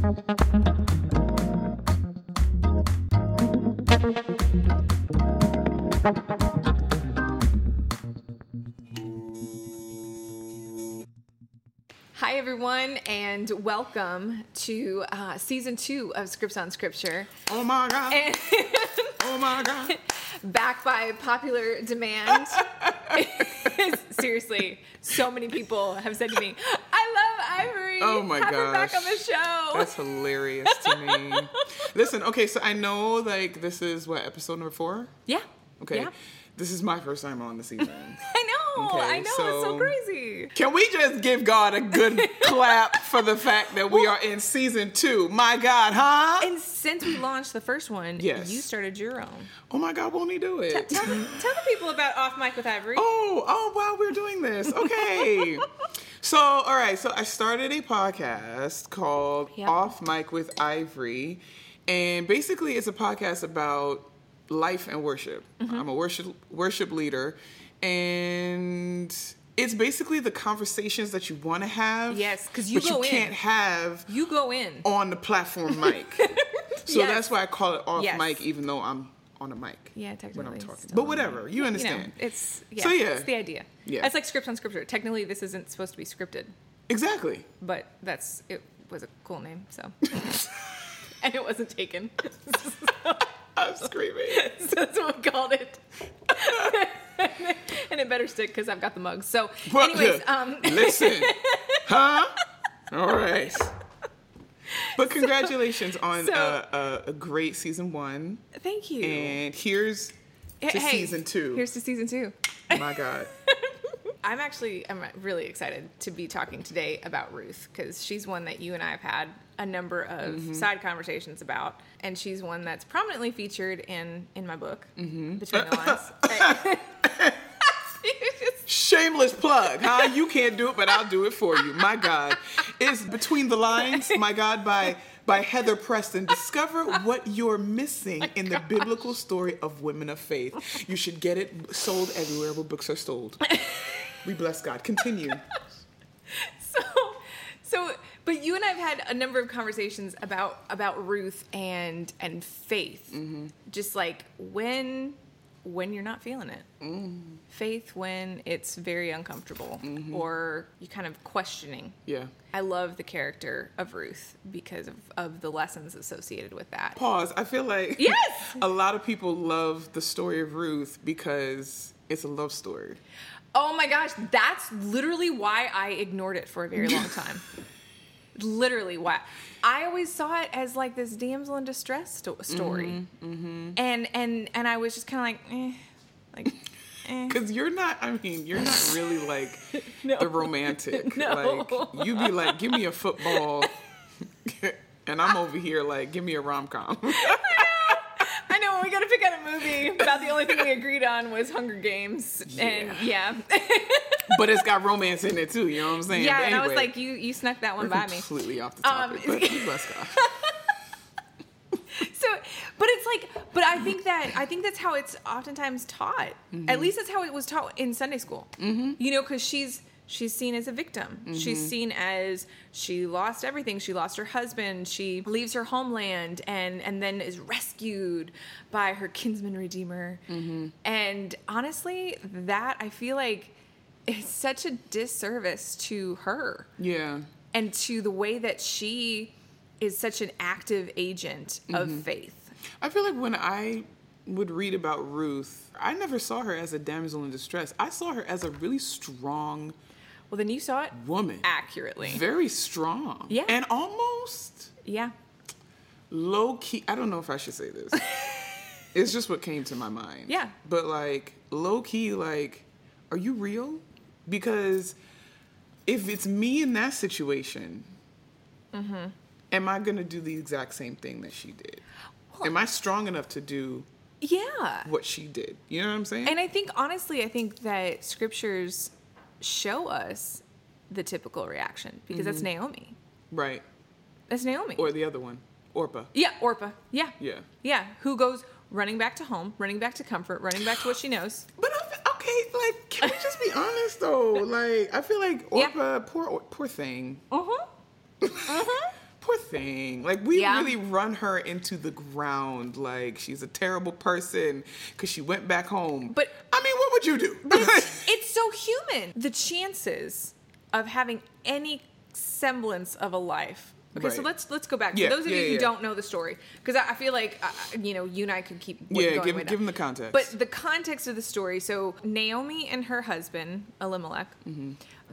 Hi, everyone, and welcome to uh, season two of Scripts on Scripture. Oh my god. And oh my god. back by popular demand. Seriously, so many people have said to me, Oh my Have her back gosh. on the show. That's hilarious to me. Listen, okay, so I know like this is what episode number four. yeah. Okay, Yeah. this is my first time on the season. I know. Okay, I know. it's so so- crazy. Can we just give God a good clap for the fact that we are in season two? My God, huh? And since we launched the first one, Yes. you started your own. Oh my God, won't he do it? Tell, the- tell the people about Off Mic with Ivory. Oh, oh, wow, we're doing this. Okay. so, all right, so I started a podcast called Yep. Off Mic with Ivory. And basically, it's a podcast about life and worship. Mm-hmm. I'm a worship worship leader. And it's basically the conversations that you want to have. Yes, because you but go you in. can't have You go in. on the platform mic. so Yes. that's why I call it off Yes. mic, even though I'm on a mic. Yeah, technically. When. I'm talking. But whatever, mic. you know, understand. it's yeah, So, yeah. it's the idea. Yeah. It's like scripts on scripture. Technically, this isn't supposed to be scripted, Exactly. but that's it was a cool name, so and it wasn't taken. I'm screaming. so that's what we called it. and it better stick because I've got the mugs. So, Well, anyways, um, listen, huh? All right. But congratulations on So- uh, a, a great season one, thank you. and here's to Hey, season two. Here's to season two. My God, I'm actually I'm really excited to be talking today about Ruth because she's one that you and I have had a number of Mm-hmm. side conversations about, and she's one that's prominently featured in in my book Mm-hmm. Between the Lines. shameless plug, huh? You can't do it, but I'll do it for you. My God, it's between the lines. My God, by by Heather Preston. Discover what you're missing in the biblical story of women of faith. You should get it sold everywhere where books are sold. We bless God. Continue. so so but you and I've had a number of conversations about about Ruth and and faith. Mm-hmm. Just like when when you're not feeling it. Mm. Faith when it's very uncomfortable Mm-hmm. or you kind of questioning. Yeah. I love the character of Ruth because of, of the lessons associated with that. Pause. I feel like Yes! a lot of people love the story of Ruth because it's a love story. Oh my gosh, that's literally why I ignored it for a very long time. Literally why. I always saw it as like this damsel in distress sto- story, Mm-hmm, and and and I was just kind of like, eh, like, eh. Because you're not, I mean, you're not really like No. the romantic. No. Like, you be like, give me a football. and I'm over here like, give me a rom com. I know when we got to pick out a movie, about the only thing we agreed on was Hunger Games, and yeah, but it's got romance in it too, you know what I'm saying? yeah, But and I was like, you you snuck that one by me. completely off the Um, topic. but we bless God. so but it's like but i think that i think that's how it's oftentimes taught at least that's how it was taught in sunday school mm-hmm. you know because she's she's seen as a victim. She's mm-hmm. seen as she lost everything. She lost her husband. She leaves her homeland and and then is rescued by her kinsman redeemer. Mm-hmm. And honestly that i feel like is such a disservice to her. Yeah. and to the way that she is such an active agent of mm-hmm. faith. I feel like when I would read about Ruth, I never saw her as a damsel in distress. I saw her as a really strong Well, then you saw it woman. accurately. Very strong. Yeah. And almost Yeah. low key. I don't know if I should say this. it's just what came to my mind. Yeah. But like low key, like, are you real? Because if it's me in that situation, Mm-hmm. am I gonna do the exact same thing that she did? am I strong enough to do Yeah. what she did? You know what I'm saying? And I think, honestly, I think that scriptures show us the typical reaction because that's Naomi. right. That's Naomi. Or the other one, Orpah. yeah, Orpah. Yeah. Yeah. Yeah. Who goes running back to home, running back to comfort, running back to what she knows. But I okay, like, can we just be honest though? Like, I feel like Yeah. Poor, poor thing, Uh huh. Uh huh. Poor thing. Like we Yeah. really run her into the ground. Like she's a terrible person because she went back home. But- I mean, what would you do? it's so human. The chances of having any semblance of a life. Okay, so let's let's go back. Yeah, For those of yeah, you who yeah. don't know the story, because I, I feel like uh, you know you and I could keep Yeah, going give- down. give 'em the context. But the context of the story. So Naomi and her husband Elimelech Mm-hmm.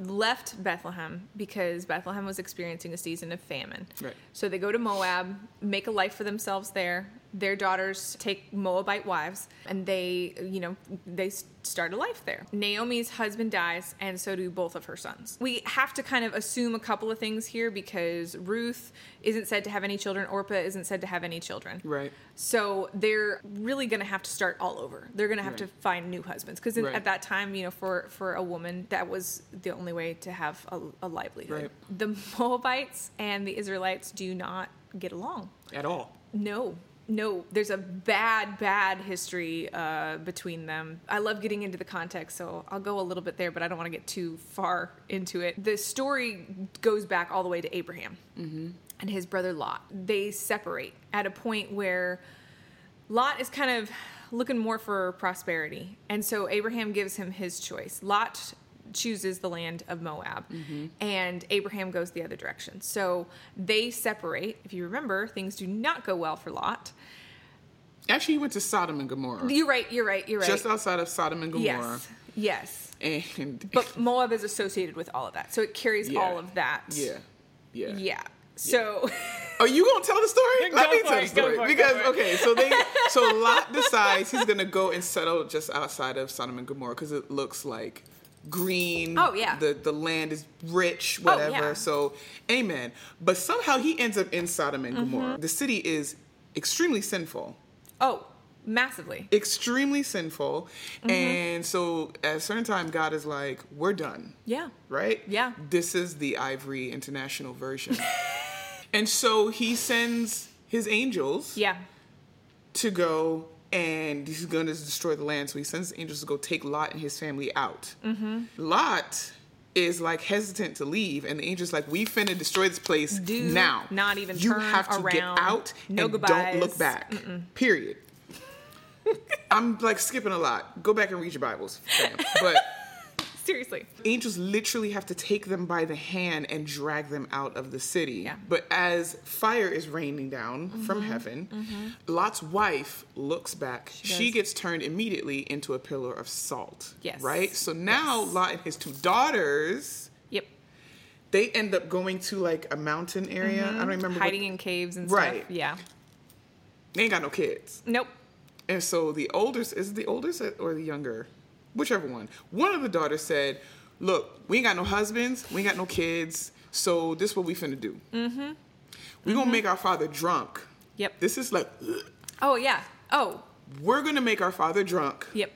left Bethlehem because Bethlehem was experiencing a season of famine. Right. So they go to Moab, make a life for themselves there. Their daughters take Moabite wives, and they, you know, they start a life there. Naomi's husband dies, and so do both of her sons. We have to kind of assume a couple of things here because Ruth isn't said to have any children, Orpah isn't said to have any children. right. So they're really going to have to start all over. They're going to have Right. to find new husbands because Right. at that time, you know, for for a woman, that was the only way to have a, a livelihood. Right. The Moabites and the Israelites do not get along. At all. No. No, there's a bad, bad history uh, between them. I love getting into the context, so I'll go a little bit there, but I don't want to get too far into it. The story goes back all the way to Abraham and his brother Lot. They separate at a point where Lot is kind of looking more for prosperity. And so Abraham gives him his choice. Lot chooses the land of Moab, mm-hmm. and Abraham goes the other direction. So they separate. If you remember, things do not go well for Lot. Actually, he went to Sodom and Gomorrah. You're right, you're right, you're right. Just outside of Sodom and Gomorrah. yes, yes. And But Moab is associated with all of that. So it carries Yeah. all of that. yeah. Yeah. Yeah. So Are you gonna tell the story? Let me tell the story it, because it. okay, so they so Lot decides he's gonna go and settle just outside of Sodom and Gomorrah because it looks like green. Oh, yeah. the the land is rich, Oh, whatever. yeah. So, amen. But somehow he ends up in Sodom and Mm-hmm. Gomorrah. The city is extremely sinful. oh, massively. Extremely sinful, Mm-hmm. and so at a certain time, God is like, "We're done." Yeah. right? Yeah. This is the Ivory International version. and so he sends his angels Yeah. to go and he's going to destroy the land. So he sends his angels to go take Lot and his family out. Mm-hmm. Lot is like hesitant to leave, and the angels like, "We finna destroy this place Do now. not even you have to get out No and goodbyes. don't look back. Period." I'm like skipping a lot. Go back and read your Bibles, fam. but Seriously. angels literally have to take them by the hand and drag them out of the city. Yeah. Mm-hmm. But as fire is raining down from heaven, Lot's wife looks back. She, does. gets turned immediately into a pillar of salt. Yes. Right? So now Lot and his two daughters, Yep. they end up going to like a mountain area. I don't remember. what- Hiding in caves and Right. stuff. Yeah. they ain't got no kids. Nope. And so the oldest is it the oldest or the younger, whichever one. One of the daughters said, "Look, we ain't got no husbands, we ain't got no kids, so this is what we finna do. Mm-hmm. We gonna make our father drunk. Yep. This is like, Oh yeah. Oh. we're gonna make our father drunk. Yep.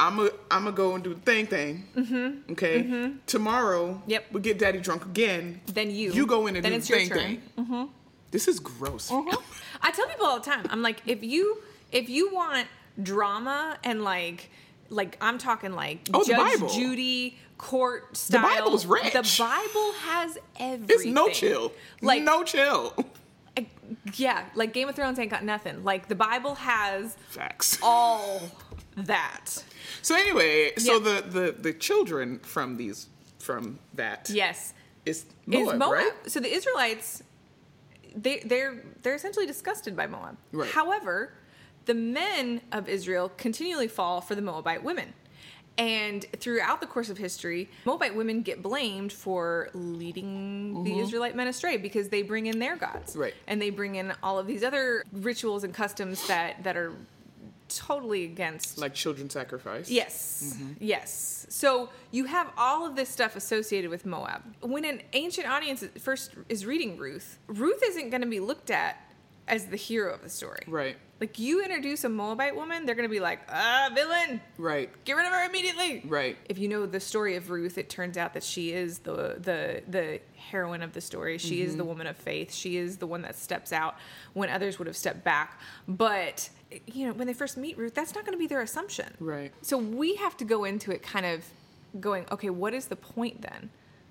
I'm a, I'm gonna go and do the thing thing. Mm-hmm. Okay. Tomorrow, Yep. we get daddy drunk again. Then you. you go in and Then do it's the your thing turn. thing. Mm-hmm. This is gross. I tell people all the time. I'm like, if you if you want drama and like like I'm talking like Oh, the Judge Bible. Judy court style. The Bible's rich. The Bible has everything. It's no chill. Like no chill. I- yeah, like Game of Thrones ain't got nothing. Like the Bible has Facts. all that. So anyway, so the, the the children from these from that Yes. is is Moab, Moab. right? So the Israelites, they they're they're essentially disgusted by Moab. Right. However, the men of Israel continually fall for the Moabite women. And throughout the course of history, Moabite women get blamed for leading the Israelite men astray because they bring in their gods. Mm-hmm. Right. And they bring in all of these other rituals and customs that, that are totally against Like children sacrifice. Yes. Mm-hmm. Yes. So you have all of this stuff associated with Moab. When an ancient audience first is reading Ruth, Ruth isn't going to be looked at as the hero of the story. Right. Like you introduce a Moabite woman, they're going to be like, "Ah, villain. Right. Get rid of her immediately." Right. If you know the story of Ruth, it turns out that she is the the the heroine of the story. She is Mm-hmm. the woman of faith. She is the one that steps out when others would have stepped back. But you know, when they first meet Ruth, that's not going to be their assumption. Right. So we have to go into it kind of going, okay, what is the point then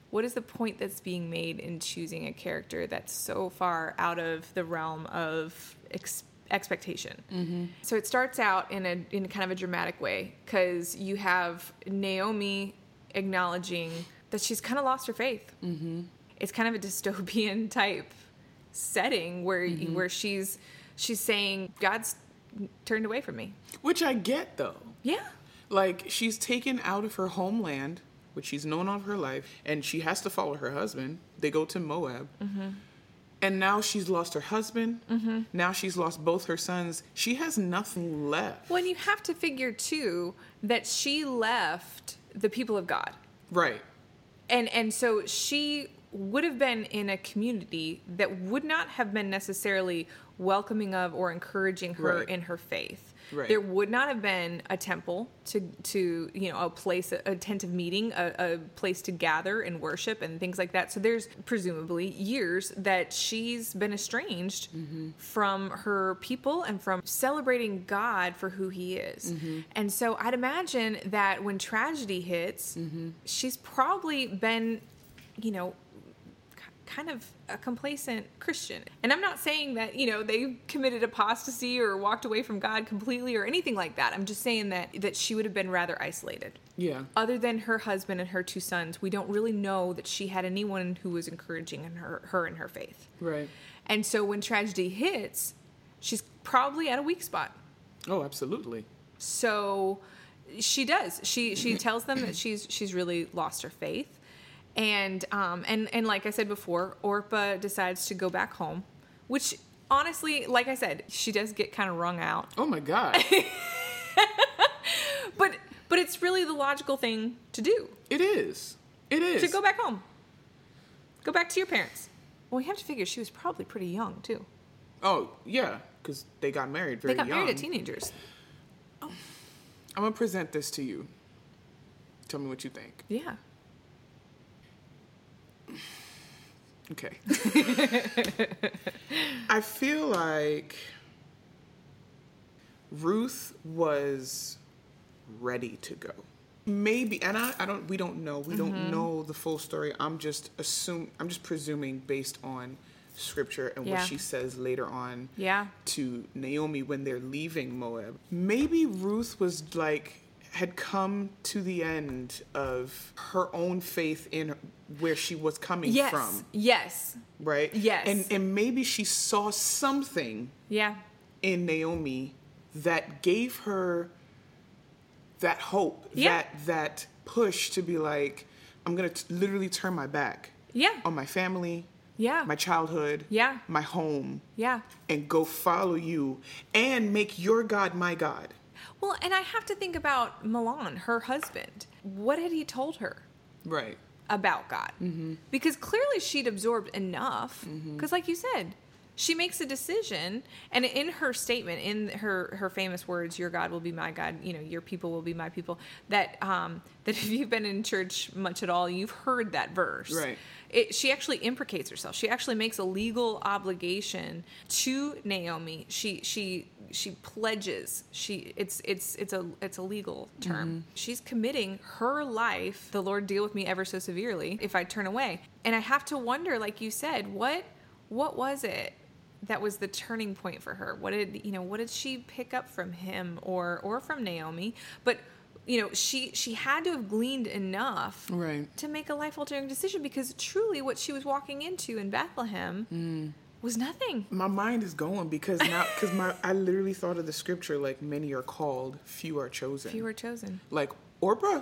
what is the point that's being made in choosing a character that's so far out of the realm of ex- expectation? Mm-hmm. So it starts out in a in kind of a dramatic way because you have Naomi acknowledging that she's kind of lost her faith. Mm-hmm. It's kind of a dystopian type setting where Mm-hmm. where she's she's saying God's turned away from me. Which I get though. Yeah. Like she's taken out of her homeland, which she's known all of her life, and she has to follow her husband. They go to Moab. And now she's lost her husband. Mm-hmm. Now she's lost both her sons. She has nothing left. Well, and you have to figure too that she left the people of God. Right. And and so she would have been in a community that would not have been necessarily welcoming of or encouraging her Right. in her faith. Right. There would not have been a temple to to you know a place a tent of meeting a, a place to gather and worship and things like that. So there's presumably years that she's been estranged mm-hmm. from her people and from celebrating God for who He is. Mm-hmm. And so I'd imagine that when tragedy hits, mm-hmm. she's probably been you know kind of a complacent Christian. And I'm not saying that, you know, they committed apostasy or walked away from God completely or anything like that. I'm just saying that that she would have been rather isolated. Yeah. Other than her husband and her two sons, we don't really know that she had anyone who was encouraging in her her in her faith. Right. And so when tragedy hits, she's probably at a weak spot. Oh, absolutely. So she does. She she tells them that she's she's really lost her faith, and um and and like I said before, Orpah decides to go back home, which honestly, like I said, she does get kind of wrung out, Oh my God. but but it's really the logical thing to do it is. It is. to go back home, go back to your parents. Well, we have to figure she was probably pretty young too. Oh, yeah. Because they got married very They got young. married as teenagers. I'm going to present this to you. Tell me what you think. Yeah. Okay. I feel like Ruth was ready to go. Maybe, and I, I don't. We don't know. We Mm-hmm. don't know the full story. I'm just assume. I'm just presuming based on scripture and Yeah. what she says later on Yeah. to Naomi when they're leaving Moab. Maybe Ruth was like had come to the end of her own faith in where she was coming Yes. from, Yes. right? Yes. And and maybe she saw something Yeah. in Naomi that gave her that hope, Yeah. that that push to be like I'm going to literally turn my back Yeah. on my family, Yeah. my childhood, Yeah. my home, Yeah. and go follow you and make your God my God. Well, and I have to think about Mahlon, her husband. What had he told her Right. about God? Mm-hmm. Because clearly she'd absorbed enough. Because, like you said, she makes a decision, and in her statement, in her her famous words, "Your God will be my God," you know, "Your people will be my people." That um, that if you've been in church much at all, you've heard that verse. Right. It, she actually imprecates herself. She actually makes a legal obligation to Naomi. She she she pledges. She it's it's it's a it's a legal term. She's committing her life. The Lord deal with me ever so severely if I turn away. And I have to wonder, like you said, what what was it that was the turning point for her? What did you know? What did she pick up from him or or from Naomi? But you know, she she had to have gleaned enough Right. to make a life altering decision because truly what she was walking into in Bethlehem mm. was nothing. My mind is going because now because my I literally thought of the scripture like many are called, few are chosen. Few were chosen. Like Orpah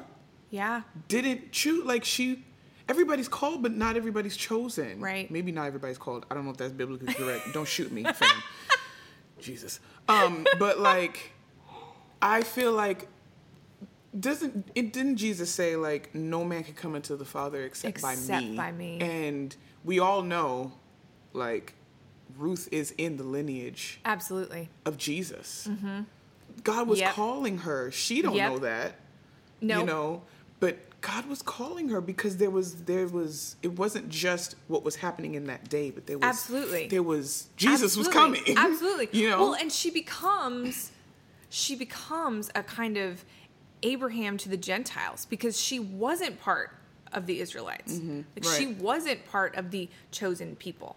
Yeah. didn't choose like she everybody's called but not everybody's chosen. Right. Maybe not everybody's called. I don't know if that's biblically correct. don't shoot me, fam. Jesus. Um, but like I feel like doesn't it didn't Jesus say like no man can come into the Father except, by Except me? by me. And we all know like Ruth is in the lineage Absolutely. of Jesus. God was Mm-hmm. Yep. calling her. She don't Yep. know that. No. You know, but God was calling her because there was there was it wasn't just what was happening in that day, but there was Absolutely. there was Jesus was coming. Absolutely. you know. Well, and she becomes she becomes a kind of Abraham to the Gentiles because she wasn't part of the Israelites. Mm-hmm. right. she wasn't part of the chosen people.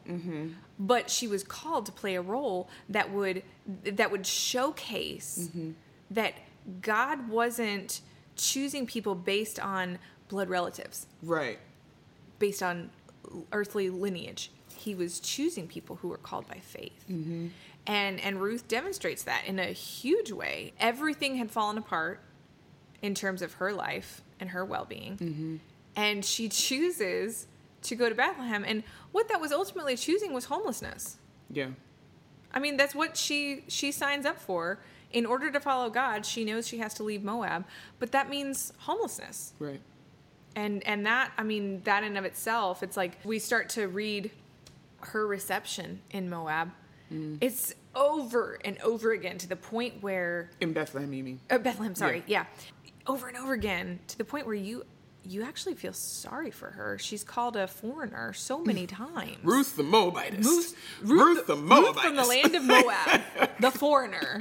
But she was called to play a role that would that would showcase Mm-hmm. that God wasn't choosing people based on blood relatives, Right. based on earthly lineage. He was choosing people who were called by faith. Mm-hmm. And and Ruth demonstrates that in a huge way. Everything had fallen apart in terms of her life and her well-being. Mm-hmm. And she chooses to go to Bethlehem and what that was ultimately choosing was homelessness. Yeah. I mean, that's what she she signs up for. In order to follow God, she knows she has to leave Moab, but that means homelessness Right. and and that i mean that in of itself it's like we start to read her reception in moab it's over and over again to the point where In Bethlehem, you mean? uh, bethlehem sorry yeah. over and over again to the point where you you actually feel sorry for her she's called a foreigner so many times Ruth the Moabitess. Ruth, Ruth, the Moabitess. Ruth from the land of Moab, the foreigner.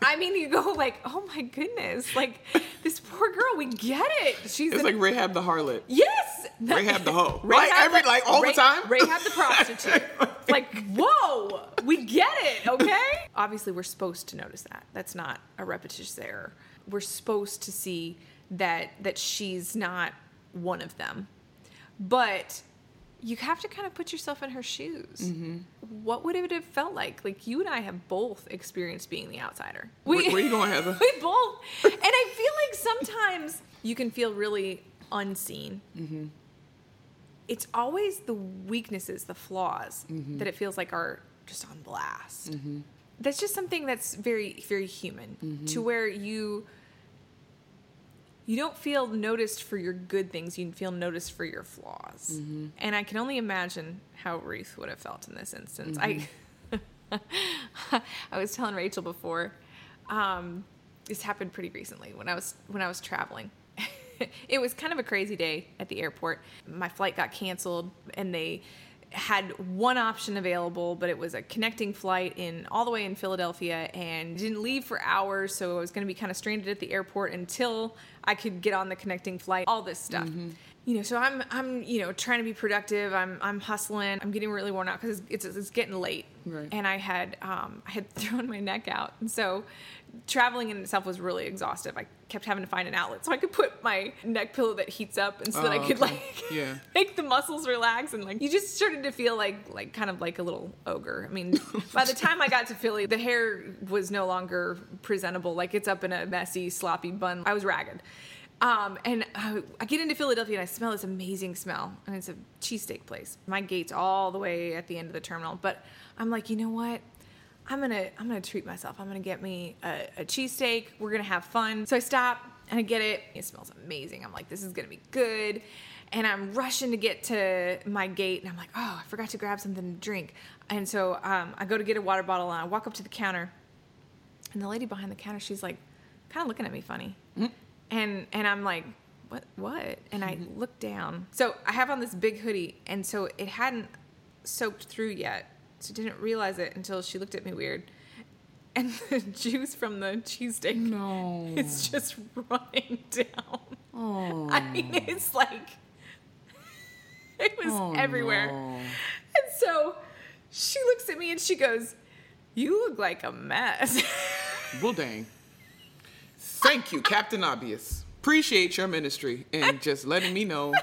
I mean, you go like, oh my goodness, like this poor girl. We get it. She's It's an- like Rahab the harlot. Yes. Rahab the hoe. Rahab Like every- like all the time? Rahab the prostitute. like, whoa, we get it, okay? Obviously, we're supposed to notice that. That's not a repetitious error. We're supposed to see that that she's not one of them. But you have to kind of put yourself in her shoes. Mm-hmm. What would it have felt like? Like you and I have both experienced being the outsider. We, where, where you going, Heather? We both. And I feel like sometimes you can feel really unseen. Mm-hmm. It's always the weaknesses, the flaws mm-hmm. that it feels like are just on blast. Mm-hmm. That's just something that's very, very human to where you. You don't feel noticed for your good things. You feel noticed for your flaws. And I can only imagine how Ruth would have felt in this instance. I I was telling Rachel before. Um, this happened pretty recently when I was when I was traveling. it was kind of a crazy day at the airport. My flight got canceled, and they had one option available, but it was a connecting flight in all the way in Philadelphia, and didn't leave for hours. So I was going to be kind of stranded at the airport until I could get on the connecting flight. All this stuff you know, so I'm I'm you know trying to be productive. I'm I'm hustling. I'm getting really worn out because it's, it's it's getting late, Right. and I had um I had thrown my neck out, and so traveling in itself was really exhaustive. I kept having to find an outlet so I could put my neck pillow that heats up, and so that I Oh, could okay. like Yeah. make the muscles relax, and like you just started to feel like like kind of like a little ogre. I mean, by the time I got to Philly, the hair was no longer presentable. Like it's up in a messy, sloppy bun. I was ragged. Um, and I, I get into Philadelphia and I smell this amazing smell, and it's a cheesesteak place. My gate's all the way at the end of the terminal, but I'm like, you know what? I'm gonna I'm gonna treat myself. I'm gonna get me a, a cheesesteak. We're gonna have fun. So I stop and I get it. It smells amazing. I'm like, this is gonna be good. And I'm rushing to get to my gate, and I'm like, oh, I forgot to grab something to drink. And so um, I go to get a water bottle, and I walk up to the counter, and the lady behind the counter, she's like, kind of looking at me funny, and and I'm like, what what? And I look down. So I have on this big hoodie, and so it hadn't soaked through yet. So didn't realize it until she looked at me weird. And the juice from the cheesesteak No. it's just running down. Oh. I mean, it's like it was Oh, everywhere. no. And so she looks at me and she goes, "You look like a mess." Well, dang. Thank you, Captain Obvious. Appreciate your ministry and just letting me know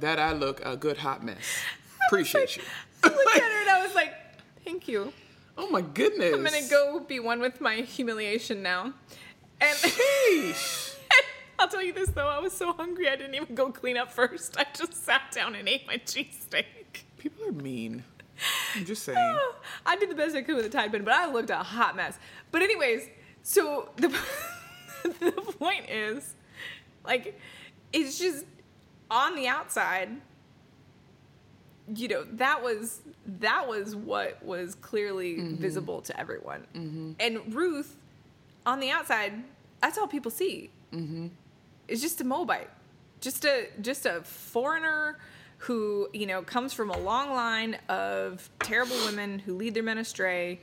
that I look a good hot mess. Appreciate you. I looked at her and I was like, "Thank you. Oh my goodness. I'm gonna go be one with my humiliation now." And Sheesh. I'll tell you this though, I was so hungry I didn't even go clean up first. I just sat down and ate my cheesesteak. People are mean. I'm just saying. I did the best I could with a Tide pen, but I looked a hot mess. But anyways, so the the point is, like, it's just on the outside. You know that was that was what was clearly mm-hmm. visible to everyone, mm-hmm. and Ruth, on the outside, that's all people see. Mm-hmm. It's just a Moabite, just a just a foreigner who you know comes from a long line of terrible women who lead their men astray.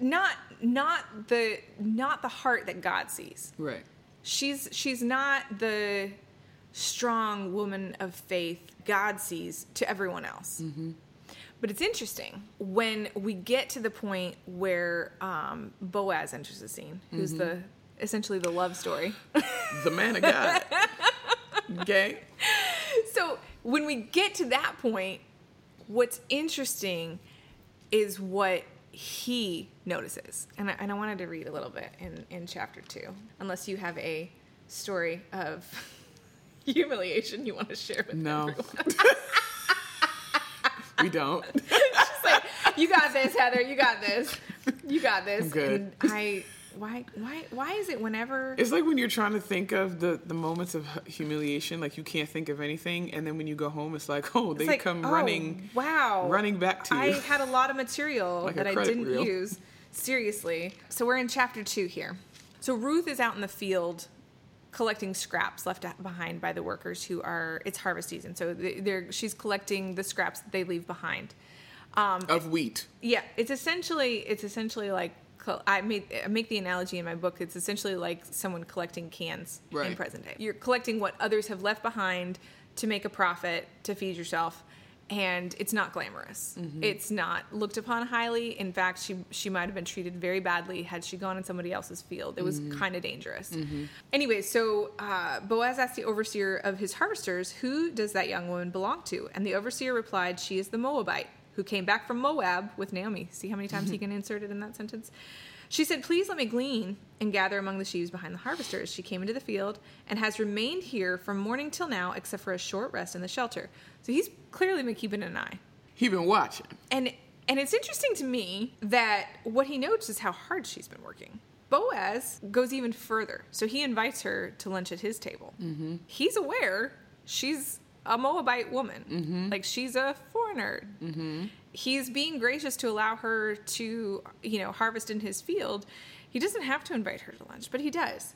Not not the not the heart that God sees. Right. She's she's not the strong woman of faith God sees to everyone else. But it's interesting when we get to the point where um, Boaz enters the scene, who's the essentially the love story. The man of God. okay. so when we get to that point, what's interesting is what he notices. And I, and I wanted to read a little bit in, in chapter two, unless you have a story of humiliation you want to share with No. everyone. we don't. She's like, you got this, Heather. You got this. You got this. I'm good. And I, why, why, why is it whenever? It's like when you're trying to think of the, the moments of humiliation, like you can't think of anything, and then when you go home, it's like, oh, they like, come oh, running, Wow. running back to you I had a lot of material Like that I didn't reel. use. Seriously. So we're in chapter two here. So Ruth is out in the field collecting scraps left behind by the workers who are it's harvest season. So they- they're she's collecting the scraps that they leave behind. Um, of wheat. yeah, it's essentially it's essentially like I made I make the analogy in my book. It's essentially like someone collecting cans in present day. You're collecting what others have left behind to make a profit to feed yourself, and it's not glamorous. Mm-hmm. It's not looked upon highly. In fact, she she might have been treated very badly had she gone in somebody else's field. It was mm-hmm. kind of dangerous. Mm-hmm. Anyway, so uh, Boaz asked the overseer of his harvesters, "Who does that young woman belong to?" And the overseer replied, "She is the Moabite." Who came back from Moab with Naomi? See how many times he can insert it in that sentence? She said, Please let me glean and gather among the sheaves behind the harvesters. She came into the field and has remained here from morning till now, except for a short rest in the shelter. So he's clearly been keeping an eye. He's been watching. And and it's interesting to me that what he notes is how hard she's been working. Boaz goes even further. So he invites her to lunch at his table. Mm-hmm. He's aware she's a Moabite woman. Like she's a foreigner. Mm-hmm. He's being gracious to allow her to, you know, harvest in his field. He doesn't have to invite her to lunch, but he does.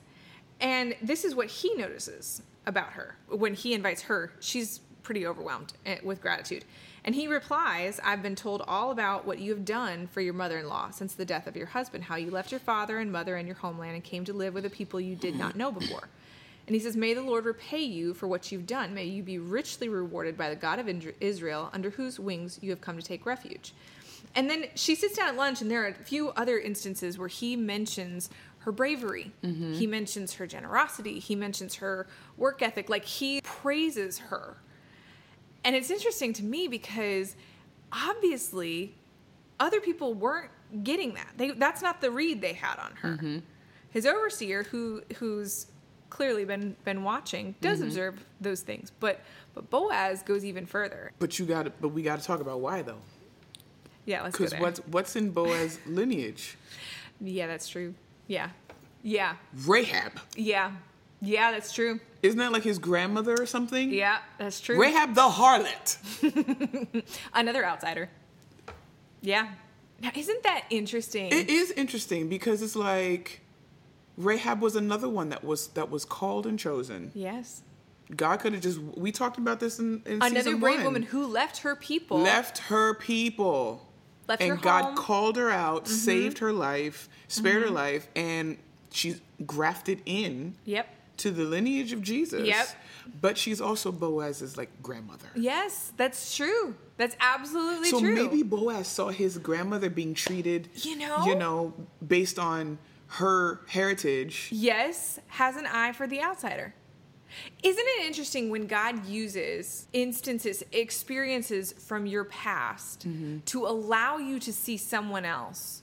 And this is what he notices about her. When he invites her, she's pretty overwhelmed eh, with gratitude. And he replies, I've been told all about what you have done for your mother in law since the death of your husband, how you left your father and mother and your homeland and came to live with a people you did not know before. And he says, May the Lord repay you for what you've done. May you be richly rewarded by the God of Israel, under whose wings you have come to take refuge. And then she sits down at lunch, and there are a few other instances where he mentions her bravery. Mm-hmm. He mentions her generosity. He mentions her work ethic. Like he praises her. And it's interesting to me because obviously other people weren't getting that. They, that's not the read they had on her. Mm-hmm. His overseer, who who's clearly been been watching, does mm-hmm. observe those things. But but Boaz goes even further. But you got to But we got to talk about why though, Yeah, let's go because what's what's in Boaz's lineage? Yeah, that's true. Yeah, yeah, Rahab. yeah, yeah. That's true. Isn't that like his grandmother or something? Yeah, that's true. Rahab the harlot. Another outsider. Yeah. Now, isn't that interesting? It is interesting because it's like Rahab was another one that was that was called and chosen. yes. God could have just. We talked about this in, in Another brave one. woman who left her people. left her people, Left and her God home. Mm-hmm. called her out, saved her life, spared her life, and she's grafted in Yep. to the lineage of Jesus. Yep. But she's also Boaz's like grandmother. Yes, that's true. That's absolutely So true. maybe Boaz saw his grandmother being treated, You know? you know, based on her heritage. yes, has an eye for the outsider. Isn't it interesting when God uses instances, experiences from your past Mm-hmm. to allow you to see someone else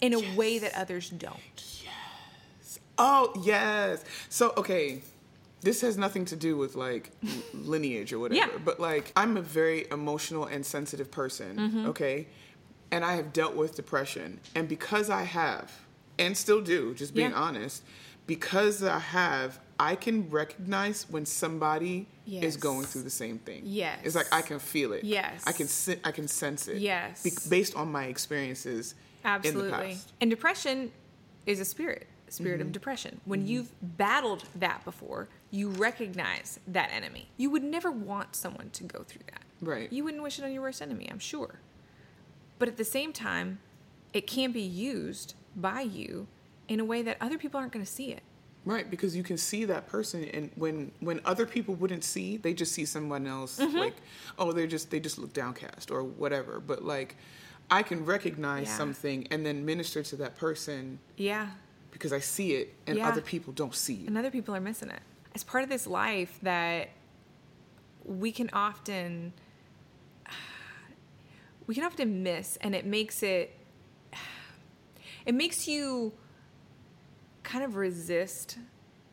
in a way that others don't? Yes. Oh yes. So okay, this has nothing to do with like lineage or whatever. Yeah. But like, I'm a very emotional and sensitive person. Okay, and I have dealt with depression, and because I have, and still do, just being Yeah. honest, because I have, I can recognize when somebody is going through the same thing. Yes. It's like I can feel it. Yes. I can sen- I can sense it. Yes. Be- based on my experiences in the Absolutely. past. And depression is a spirit, spirit Mm-hmm. of depression. When you've battled that before, you recognize that enemy. You would never want someone to go through that. Right. You wouldn't wish it on your worst enemy, I'm sure. But at the same time, it can be used by you in a way that other people aren't going to see it. Right, because you can see that person, and when when other people wouldn't see, they just see someone else Mm-hmm. like, oh, they're just they just look downcast or whatever. But like, I can recognize Yeah. something and then minister to that person Yeah. because I see it, and Yeah. other people don't see it. and other people are missing it. It's part of this life that we can often we can often miss and it makes it it makes you kind of resist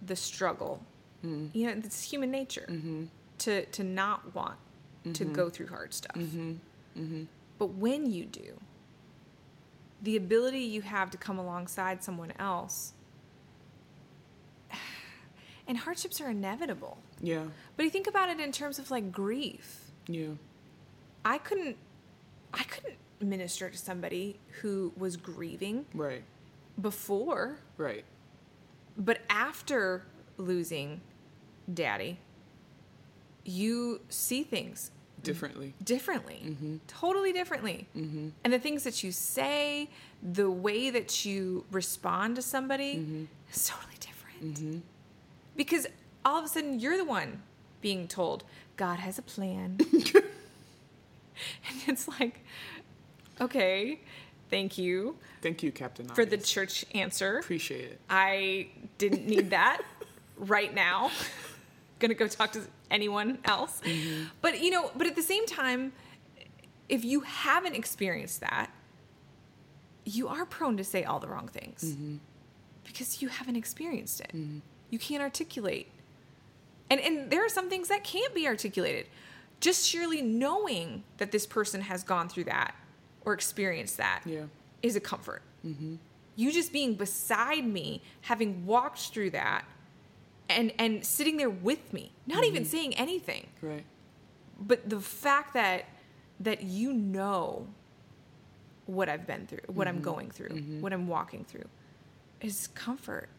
the struggle. Mm-hmm. You know, it's human nature mm-hmm. to to not want to mm-hmm. go through hard stuff. But when you do, the ability you have to come alongside someone else and hardships are inevitable. Yeah, But you think about it in terms of like grief. yeah, I couldn't I couldn't minister to somebody who was grieving right, before, right. but after losing daddy, you see things Differently. differently, mm-hmm. totally differently. Mm-hmm. And the things that you say, the way that you respond to somebody mm-hmm. is totally different. Because all of a sudden you're the one being told God has a plan. and it's like, okay, thank you Thank you, Captain. for the church answer. Appreciate it. I didn't need that right now. Gonna go talk to anyone else. Mm-hmm. But you know, but at the same time, if you haven't experienced that, you are prone to say all the wrong things mm-hmm. because you haven't experienced it. Mm-hmm. You can't articulate. And and there are some things that can't be articulated. Just surely knowing that this person has gone through that or experience that is Yeah. is a comfort. Mm-hmm. You just being beside me, having walked through that, and and sitting there with me, not even mm-hmm. saying anything, Right. but the fact that that you know what I've been through, what I'm mm-hmm. going through, what I'm walking through, is comfort.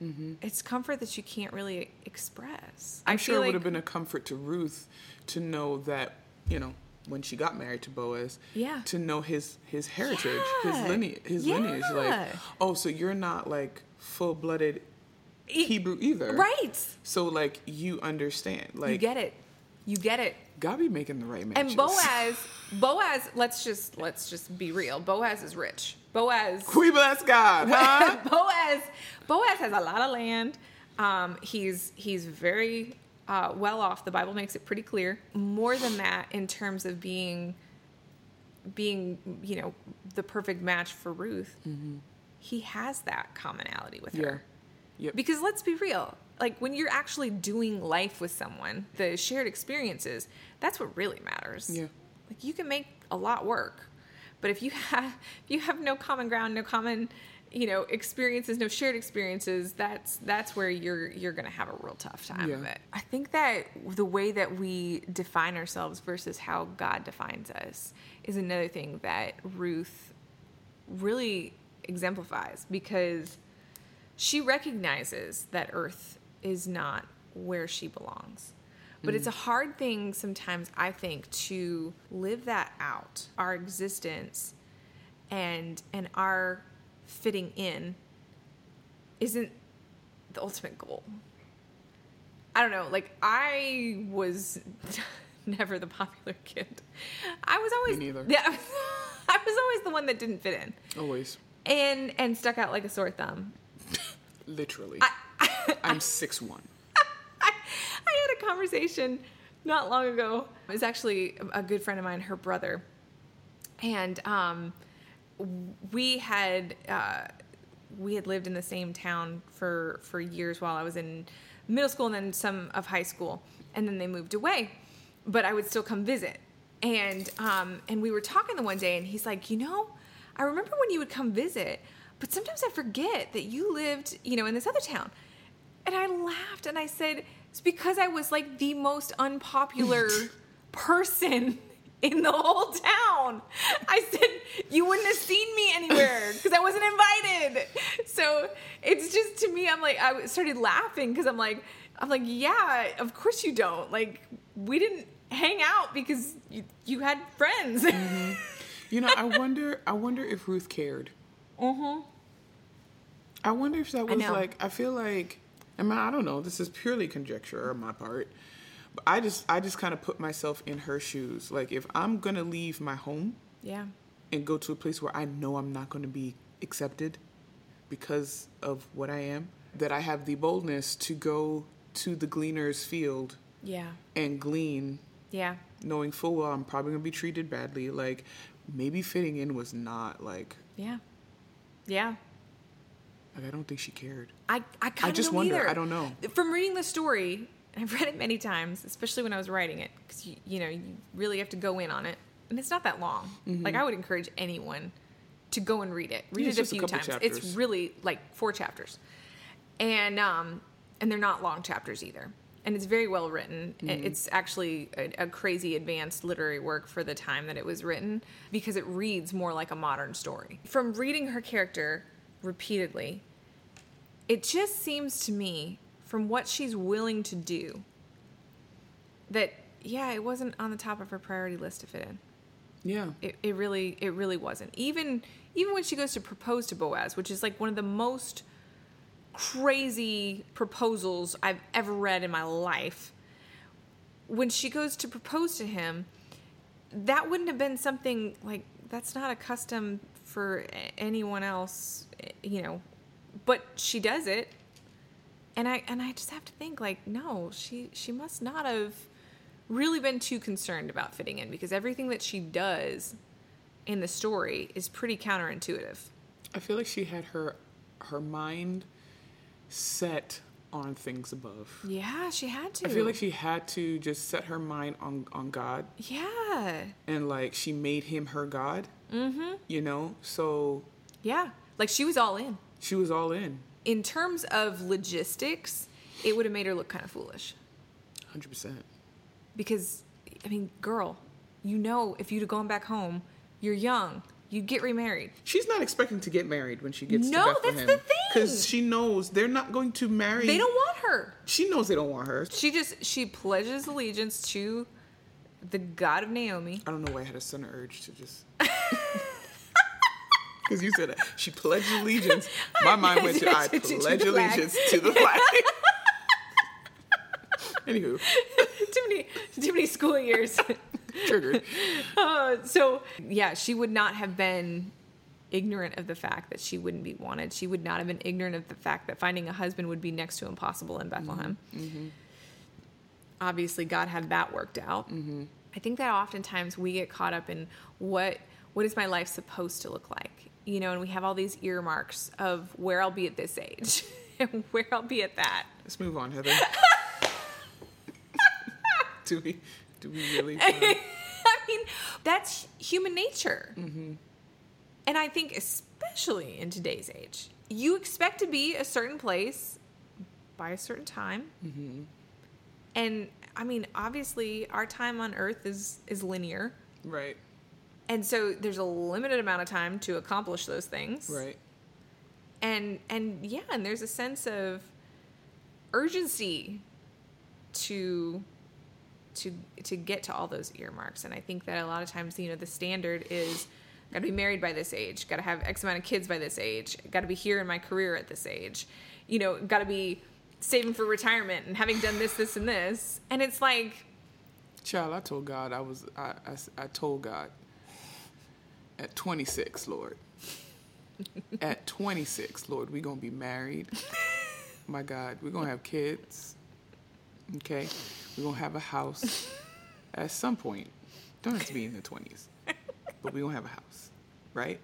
It's comfort that you can't really express. I'm I sure it would have been a comfort to Ruth to know that, you know, when she got married to Boaz, Yeah. to know his his heritage, his Yeah. lineage, his lineage. Like, oh, so you're not like full blooded E- Hebrew either, right? So like you understand, like you get it. You get it. God be making the right matches. And Boaz, Boaz, let's just let's just be real. Boaz is rich. Boaz we bless God, huh? Boaz Boaz has a lot of land. Um, he's he's very uh, well off. The Bible makes it pretty clear. More than that, in terms of being being you know the perfect match for Ruth, he has that commonality with Mm-hmm. yeah, her. yep, Because let's be real, like when you're actually doing life with someone, the shared experiences, that's what really matters. Yeah. Like you can make a lot work, but if you have if you have no common ground, no common, you know, experiences, no shared experiences, that's that's where you're you're going to have a real tough time of it. I think that the way that we define ourselves versus how God defines us is another thing that Ruth really exemplifies because she recognizes that earth is not where she belongs. But it's a mm. hard thing sometimes i think to live that out our existence and and our fitting in isn't the ultimate goal i don't know like i was never the popular kid i was always neither. yeah i was always the one that didn't fit in always, and and stuck out like a sore thumb. literally. I'm six one. I, I had a conversation not long ago. It was actually a good friend of mine, her brother, and um, we had uh, we had lived in the same town for for years while I was in middle school and then some of high school, and then they moved away. But I would still come visit, and um, and we were talking the one day, and he's like, you know, I remember when you would come visit, but sometimes I forget that you lived, you know, in this other town. And I laughed and I said, it's because I was like the most unpopular person in the whole town. I said, you wouldn't have seen me anywhere because I wasn't invited. So it's just to me, I'm like, I started laughing because I'm like, I'm like, yeah, of course you don't. Like, we didn't hang out because you, you had friends. You know, I wonder. I wonder if Ruth cared. Mm-hmm. I wonder if that was know. like. I feel like I mean, I don't know. This is purely conjecture on my part. I just, I just kind of put myself in her shoes. Like, if I'm gonna leave my home Yeah. and go to a place where I know I'm not gonna be accepted because of what I am, that I have the boldness to go to the gleaner's field Yeah. and glean, Yeah. knowing full well I'm probably gonna be treated badly. Like, maybe fitting in was not like, Yeah. Yeah. like I don't think she cared. I, I kind of just don't wonder. either. I don't know. From reading the story, and I've read it many times, especially when I was writing it, because you, you know you really have to go in on it, and it's not that long. Like I would encourage anyone to go and read it. Read Mm-hmm. Yeah, it a just a few times. chapters. It's really like four chapters, and um, and they're not long chapters either. And it's very well written. Mm-hmm. It's actually a, a crazy advanced literary work for the time that it was written because it reads more like a modern story. From reading her character repeatedly, it just seems to me from what she's willing to do that yeah it wasn't on the top of her priority list to fit in. Yeah. it, it really it really wasn't. Even even when she goes to propose to boaz which is like one of the most crazy proposals i've ever read in my life when she goes to propose to him that wouldn't have been something like that's not a custom for anyone else eh, you know. But she does it and i and i just have to think like no she she must not have really been too concerned about fitting in because everything that she does in the story is pretty counterintuitive. I feel like she had her her mind set on things above. yeah she had to. I feel like she had to just set her mind on on God. Yeah. And like she made him her God. Mm-hmm. You know, so yeah. Like she was all in. she was all in, in terms of logistics it would have made her look kind of foolish hundred percent. because I mean, girl, you know, if you'd have gone back home, you're young, you'd get remarried. She's not expecting to get married when she gets No, to that's Bethlehem. the thing. Because she knows they're not going to marry. They don't want her. She knows they don't want her. She just she pledges allegiance to the God of Naomi. I don't know why I had a sudden urge to just. Because you said that. She pledged allegiance. My mind went to I To- to pledge flag. allegiance to the flag. Anywho, too many too many school years. triggered. Uh, so yeah, she would not have been ignorant of the fact that she wouldn't be wanted. She would not have been ignorant of the fact that finding a husband would be next to impossible in Bethlehem. Mm-hmm. Mm-hmm. Obviously, God had that worked out. Mm-hmm. I think that oftentimes we get caught up in what what is my life supposed to look like, you know, and we have all these earmarks of where I'll be at this age and where I'll be at that. Let's move on, Heather. do we? Do we really? I mean, that's human nature. Mm-hmm. And I think, especially in today's age, you expect to be a certain place by a certain time. Mm-hmm. And I mean, obviously, our time on Earth is is linear, right. And so there's a limited amount of time to accomplish those things. Right. And and yeah, and there's a sense of urgency to to to get to all those earmarks. And I think that a lot of times, you know, the standard is got to be married by this age, got to have X amount of kids by this age, got to be here in my career at this age, you know, got to be saving for retirement and having done this, this, and this. And it's like, Child, I told God I was. I, I told God. At 26, Lord. At 26, Lord, we're gonna be married. My God, we're gonna have kids. Okay, we're gonna have a house. At some point, don't have to be in the 20s, but we gonna have a house, right?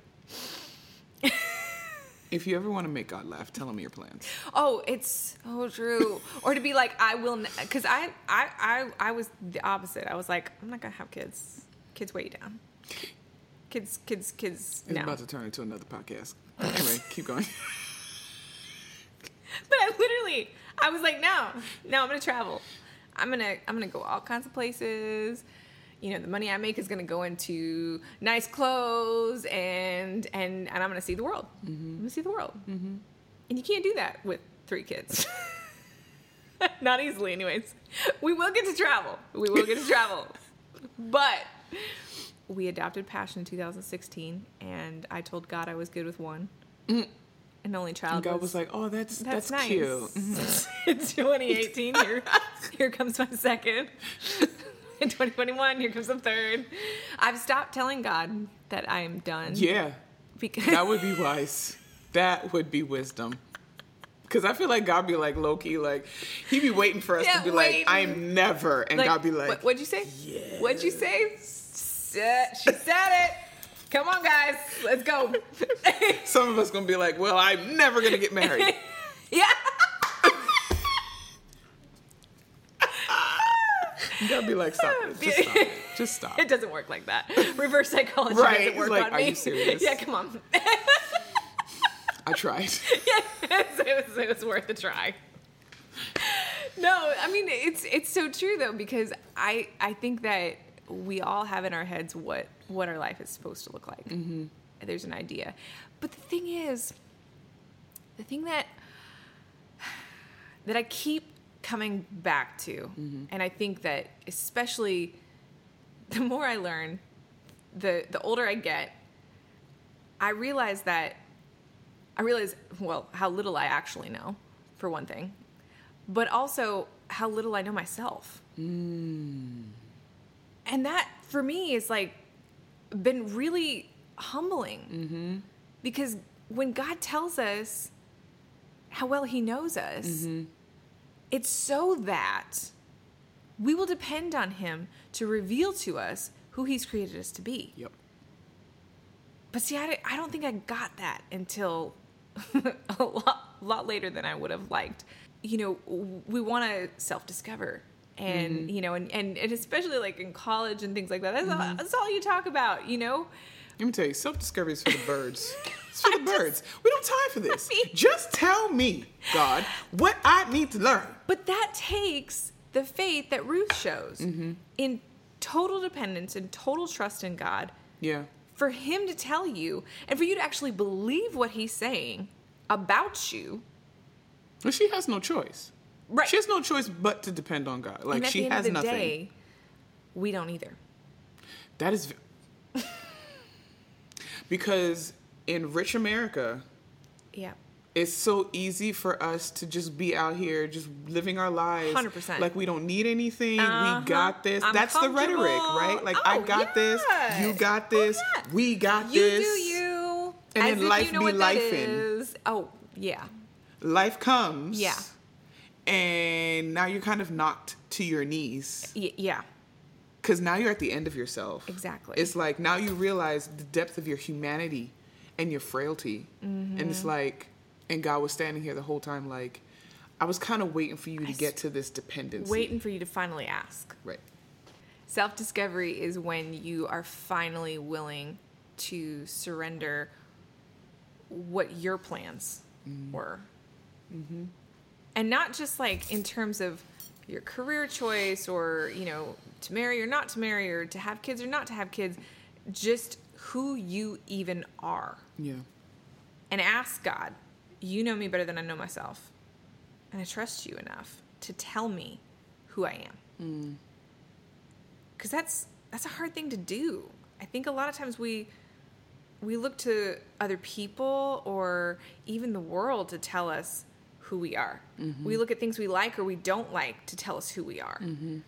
If you ever want to make God laugh, tell him your plans. oh, it's so true. or to be like, I will, because I, I, I, I was the opposite. I was like, I'm not gonna have kids. Kids weigh you down. Kids, kids, kids. It's no. about to turn into another podcast. Anyway, keep going. But I literally, I was like, no, no, I'm gonna travel. I'm gonna, I'm gonna go all kinds of places. You know, the money I make is gonna go into nice clothes and and and I'm gonna see the world. I'm gonna see the world. Mm-hmm. And you can't do that with three kids. Not easily, anyways. We will get to travel. We will get to travel. But we adopted Passion in 2016, and I told God I was good with one. an only child. And God was like, "Oh, that's that's, That's, nice. cute." Mm-hmm. In 2018, here, here comes my second. In 2021, here comes the third. I've stopped telling God that I am done. Yeah, Because that would be wise. That would be wisdom. Because I feel like God be like Loki, like he be waiting for us Yeah, to be waiting. like, "I'm never," and like, God be like, what, what'd you say? What'd you say? Sa- She said it. Come on, guys, let's go. Some of us gonna be like, "Well, I'm never gonna get married." yeah. You gotta be like, "Stop it! Just stop it! Just stop." It doesn't work like that. Reverse psychology Right, doesn't work like, on are me. you serious? Yeah, come on. I tried. it, was, it was worth a try. No, I mean it's it's so true though because I I think that we all have in our heads what what our life is supposed to look like. Mm-hmm. There's an idea, but the thing is, the thing that that I keep coming back to, and I think that especially the more I learn, the the older I get, I realize that I realize, well, how little I actually know, for one thing, but also how little I know myself. And that, for me, is like been really humbling mm-hmm. because when God tells us how well He knows us, mm-hmm. it's so that we will depend on Him to reveal to us who He's created us to be. Yep. But see, I, I don't think I got that until a lot, lot later than I would have liked. You know, we want to self discover. And, mm-hmm. you know, and, and, and especially like in college and things like that. That's, all, mm-hmm. that's all you talk about, you know? Let me tell you, self discovery is for the birds. It's for the birds. We don't have time for this. mean- Just tell me, God, what I need to learn. But that takes the faith that Ruth shows mm-hmm. in total dependence and total trust in God Yeah. for Him to tell you and for you to actually believe what He's saying about you. Well, she has no choice. Right. She has no choice but to depend on God. Like she has nothing. day, we don't either. That is v- because in rich America, Yeah. it's so easy for us to just be out here just living our lives 100%. like we don't need anything Uh-huh. we got this I'm that's the rhetoric right like i Oh, got this you got Oh, this yeah. we got this. You this do you. And as then if life you know be that Oh, yeah. life comes Yeah. And now you're kind of knocked to your knees Y- yeah. because now you're at the end of yourself Exactly. it's like now you realize the depth of your humanity and your frailty and Mm-hmm. it's like and god was standing here the whole time like i was kind of waiting for you to get to this dependency Waiting for you to finally ask. right Self discovery is when you are finally willing to surrender what your plans were. And not just like in terms of your career choice or, you know, to marry or not to marry or to have kids or not to have kids, just who you even are. yeah And ask God, you know me better than I know myself. And I trust you enough to tell me who I am mm. because that's that's a hard thing to do. I think a lot of times we we look to other people or even the world to tell us who we are. Mm-hmm. We look at things we like or we don't like to tell us who we are. Mm-hmm.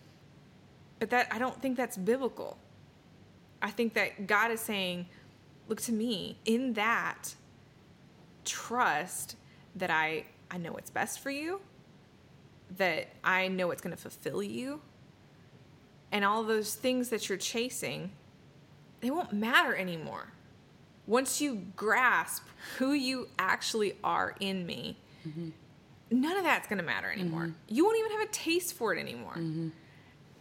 But that I don't think that's biblical. I think that God is saying, look to me in that trust that I I know what's best for you, that I know what's going to fulfill you, and all those things that you're chasing, they won't matter anymore. Once you grasp who you actually are in me, mm-hmm. None of that's going to matter anymore. Mm-hmm. You won't even have a taste for it anymore. Mm-hmm.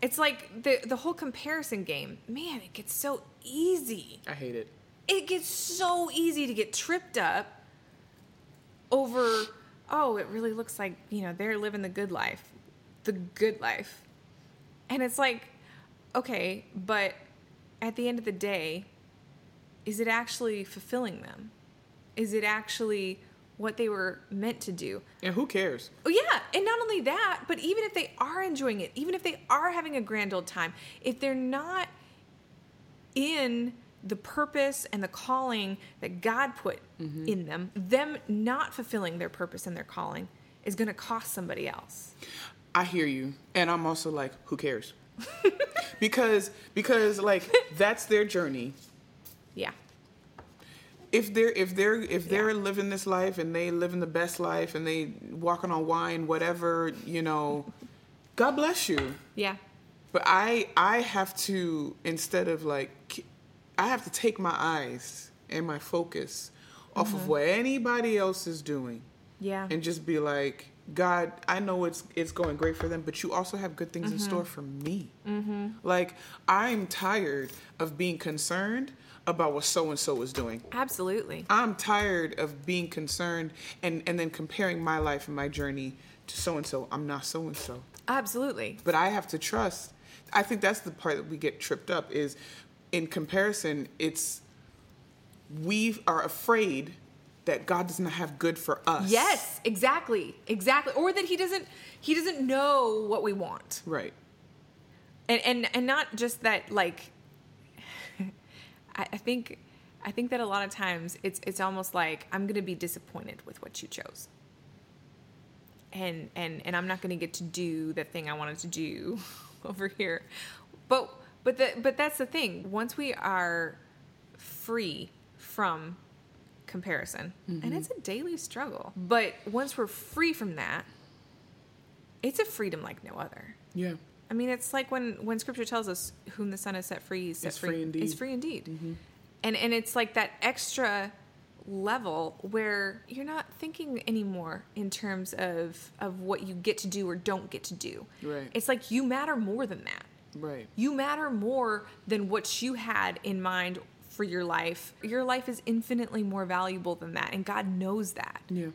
It's like the the whole comparison game. Man, it gets so easy. i hate it It gets so easy to get tripped up over oh, it really looks like, you know, they're living the good life. The good life. And it's like, okay, but at the end of the day, is it actually fulfilling them? Is it actually what they were meant to do? and who cares Oh yeah, and not only that, but even if they are enjoying it, even if they are having a grand old time, if they're not in the purpose and the calling that God put mm-hmm. in them, them not fulfilling their purpose and their calling is going to cost somebody else. I hear you, and I'm also like, who cares? because because like that's their journey. Yeah. If they're if they're if they're Yeah. living this life and they living the best life and they walking on wine, whatever you know, God bless you. Yeah. But I I have to instead of like I have to take my eyes and my focus off of what anybody else is doing Yeah. and just be like, God, I know it's it's going great for them, but you also have good things in store for me. Mm-hmm. Like I'm tired of being concerned about what so and so is doing. Absolutely. I'm tired of being concerned and and then comparing my life and my journey to so and so. I'm not so and so Absolutely. but I have to trust. I think that's the part that we get tripped up is in comparison, it's we are afraid that God does not have good for us. Yes, exactly. Exactly. Or that he doesn't he doesn't know what we want. Right. and and and not just that like I, I think I think that a lot of times it's it's almost like I'm gonna be disappointed with what you chose. And and and I'm not gonna get to do the thing I wanted to do over here. But but the but that's the thing. Once we are free from comparison, and it's a mm-hmm. daily struggle. But once we're free from that, it's a freedom like no other. Yeah. I mean, it's like when when Scripture tells us, "Whom the Son has set free, is set Is free indeed. Is free indeed." Mm-hmm. And and it's like that extra level where you're not thinking anymore in terms of of what you get to do or don't get to do. Right. It's like you matter more than that. Right. You matter more than what you had in mind for your life. Your life is infinitely more valuable than that, and God knows that Yeah.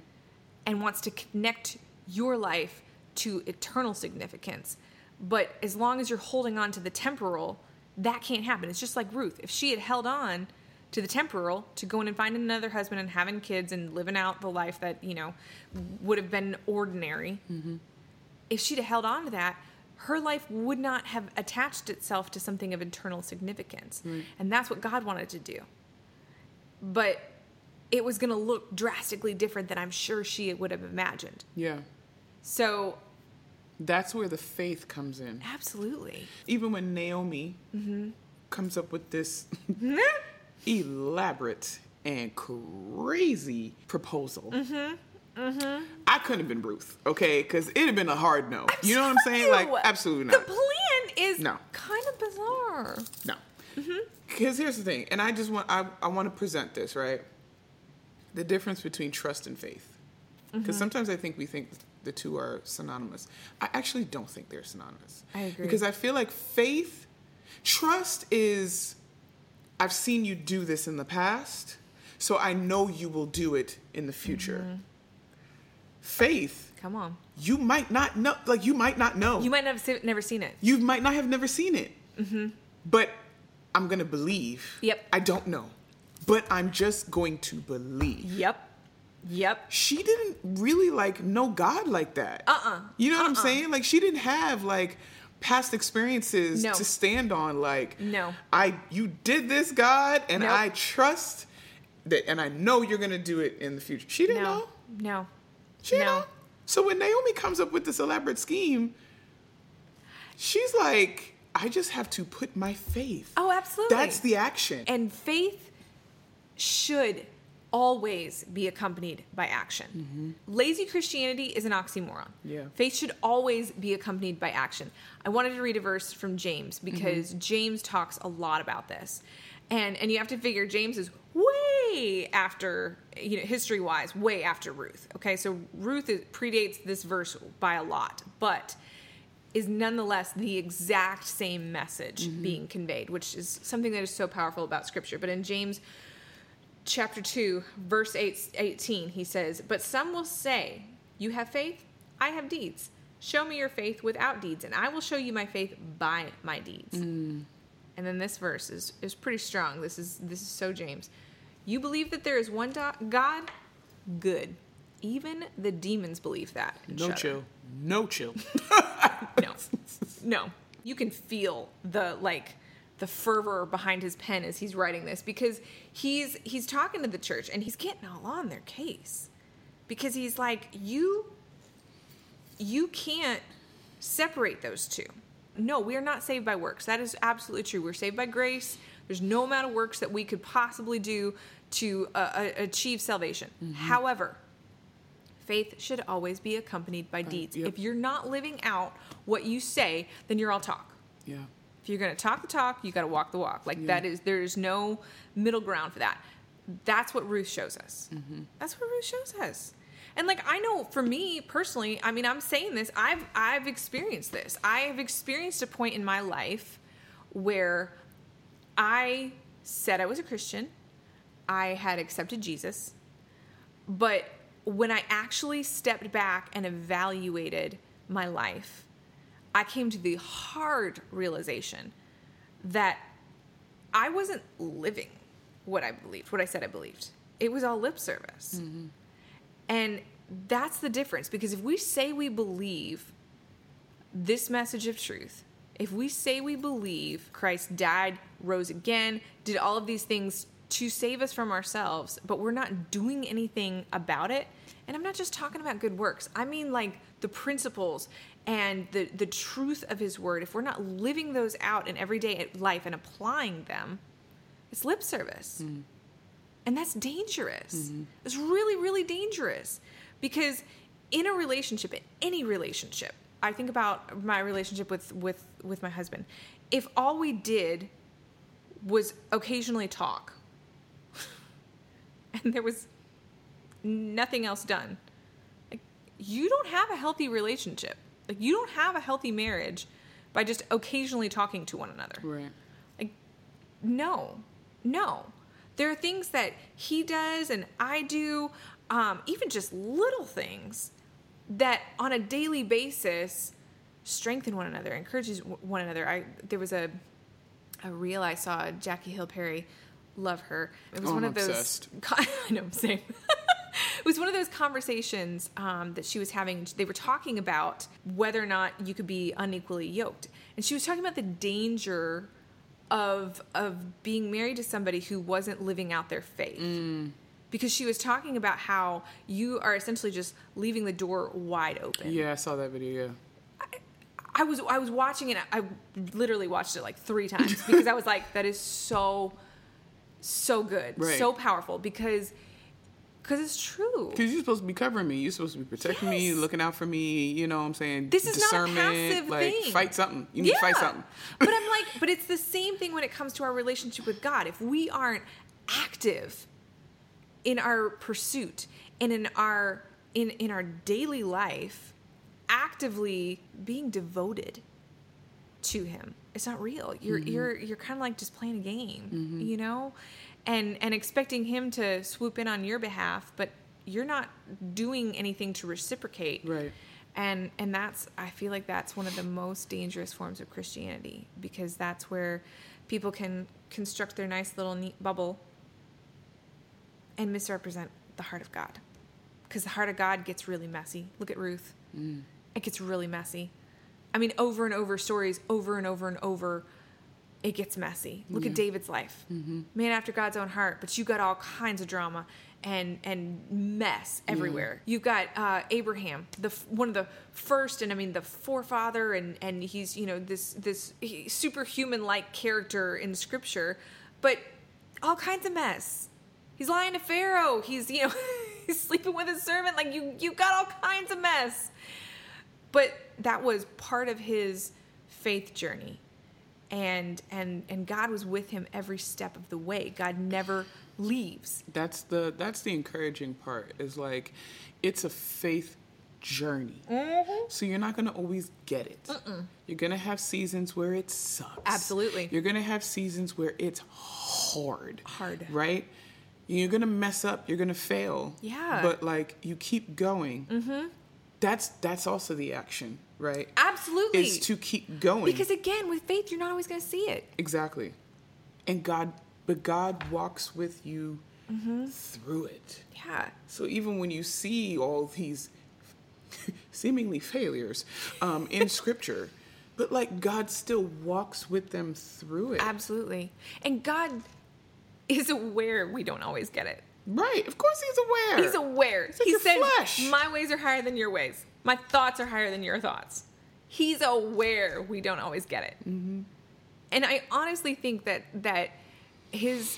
and wants to connect your life to eternal significance. But as long as you're holding on to the temporal, that can't happen. It's just like Ruth. If she had held on to the temporal to going and finding another husband and having kids and living out the life that, you know, would have been ordinary, mm-hmm. if she'd have held on to that, her life would not have attached itself to something of eternal significance. And that's what God wanted to do. But it was going to look drastically different than I'm sure she would have imagined. Yeah. So, That's where the faith comes in. absolutely. Even when Naomi mm-hmm. comes up with this elaborate and crazy proposal. Mm-hmm. Mm-hmm. I couldn't have been Ruth, okay? Because it'd have been a hard no. You know what I'm saying? Like, Ew. absolutely The plan is No. kind of bizarre. No. Because here's the thing, and I just want I, I want to present this right. The difference between trust and faith, because sometimes I think we think the two are synonymous. I actually don't think they're synonymous. I agree. Because I feel like faith, trust is, I've seen you do this in the past, so I know you will do it in the future. Mm-hmm. Faith, Come on. you might not know, like you might not know You might not have never seen it. you might not have never seen it. Mm-hmm. But I'm going to believe. Yep. I don't know. But I'm just going to believe. Yep. Yep. She didn't really like know God like that. Uh-uh. You know what I'm uh-uh. saying? Like she didn't have like past experiences No. to stand on like No. I you did this God and Nope. I trust that and I know you're going to do it in the future. She didn't No. know. No. She didn't No. know. So when Naomi comes up with this elaborate scheme, she's like, I just have to put my faith. Oh, absolutely. That's the action. And faith should always be accompanied by action. Mm-hmm. Lazy Christianity is an oxymoron. Yeah. Faith should always be accompanied by action. I wanted to read a verse from James because mm-hmm. James talks a lot about this. And and you have to figure James is way after you know history wise way after Ruth. Okay? So Ruth is, predates this verse by a lot, but is nonetheless the exact same message mm-hmm. being conveyed, which is something that is so powerful about scripture. But in James chapter 2, verse 8, 18, he says, But some will say, You have faith, I have deeds. Show me your faith without deeds, and I will show you my faith by my deeds. Mm. And then this verse is, is pretty strong. This is this is so James. You believe that there is one do- God? Good. Even the demons believe that. no shudder. chill. No chill. No. No. You can feel the like the fervor behind his pen as he's writing this because he's he's talking to the church and he's getting all on their case. Because he's like you you can't separate those two. No we are not saved by works. That is absolutely true. We're saved by grace. There's no amount of works that we could possibly do to uh, uh, achieve salvation. However faith should always be accompanied by deeds. Yep. if you're not living out what you say then you're all talk. Yeah. If you're going to talk the talk, you got to walk the walk. Like that is there is no middle ground for that. That's what Ruth shows us. Mm-hmm. That's what Ruth shows us. And like I know for me personally, I mean I'm saying this, I've I've experienced this. I have experienced a point in my life where I said I was a Christian. I had accepted Jesus. But when I actually stepped back and evaluated my life, I came to the hard realization that I wasn't living what I believed, what I said I believed. It was all lip service. Mm-hmm. And that's the difference because if we say we believe this message of truth, if we say we believe Christ died, rose again, did all of these things to save us from ourselves, but we're not doing anything about it, and I'm not just talking about good works, I mean like the principles and the, the truth of His Word, if we're not living those out in everyday life and applying them, it's lip service. Mm-hmm. And that's dangerous. Mm-hmm. It's really, really dangerous because in a relationship, in any relationship, I think about my relationship with with with my husband. If all we did was occasionally talk, and there was nothing else done, like you don't have a healthy relationship. Like you don't have a healthy marriage by just occasionally talking to one another. Right. Like, no, no. There are things that he does and I do, um, even just little things that on a daily basis strengthen one another, encourages one another. I there was a a reel I saw Jackie Hill Perry, love her. It was Oh, one I'm of those. obsessed. I know, same. it was one of those conversations um, that she was having. They were talking about whether or not you could be unequally yoked, and she was talking about the danger of of being married to somebody who wasn't living out their faith. Mm. Because she was talking about how you are essentially just leaving the door wide open. Yeah, I saw that video. Yeah. I was I was watching it. I literally watched it like three times because I was like, that is so, so good, Right. so powerful because because it's true. Because you're supposed to be covering me. You're supposed to be protecting me, looking out for me. You know what I'm saying? This is not a Discernment, passive like, thing. Fight something. You need to fight something. but I'm like, but it's the same thing when it comes to our relationship with God. If we aren't active in our pursuit and in our in in our daily life, actively being devoted to him, it's not real. You're Mm-hmm. you're you're kind of like just playing a game, you know, and and expecting him to swoop in on your behalf, but you're not doing anything to reciprocate. Right. and and that's i feel like that's one of the most dangerous forms of christianity because that's where people can construct their nice little neat bubble and misrepresent the heart of god. Because the heart of god gets really messy. Look at ruth. Mm. It gets really messy. I mean over and over stories over and over and over it gets messy. Look at david's life. Man after god's own heart but you got all kinds of drama and and mess everywhere. You've got uh, abraham the one of the first and i mean the forefather and and he's you know this this superhuman like character in scripture but all kinds of mess. He's lying to pharaoh. He's you know he's sleeping with his servant. Like you you got all kinds of mess. But that was part of his faith journey and and and god was with him every step of the way god never leaves That's the that's the encouraging part. Is like, it's a faith journey. Mm-hmm. So you're not gonna always get it. You're gonna have seasons where it sucks. Absolutely. You're gonna have seasons where it's hard. Hard. Right. You're gonna mess up. You're gonna fail. Yeah. But like you keep going. Mm-hmm. That's that's also the action, right? absolutely Is to keep going. because again with faith you're not always going to see it Exactly. And God, but God walks with you Mm-hmm. through it. yeah So even when you see all these seemingly failures um, in Scripture, But like God still walks with them through it. Absolutely. And God is aware we don't always get it. Right. Of course he's aware. He's aware. like he your said, flesh. My ways are higher than your ways. My thoughts are higher than your thoughts. He's aware we don't always get it. Mm-hmm. And I honestly think that that his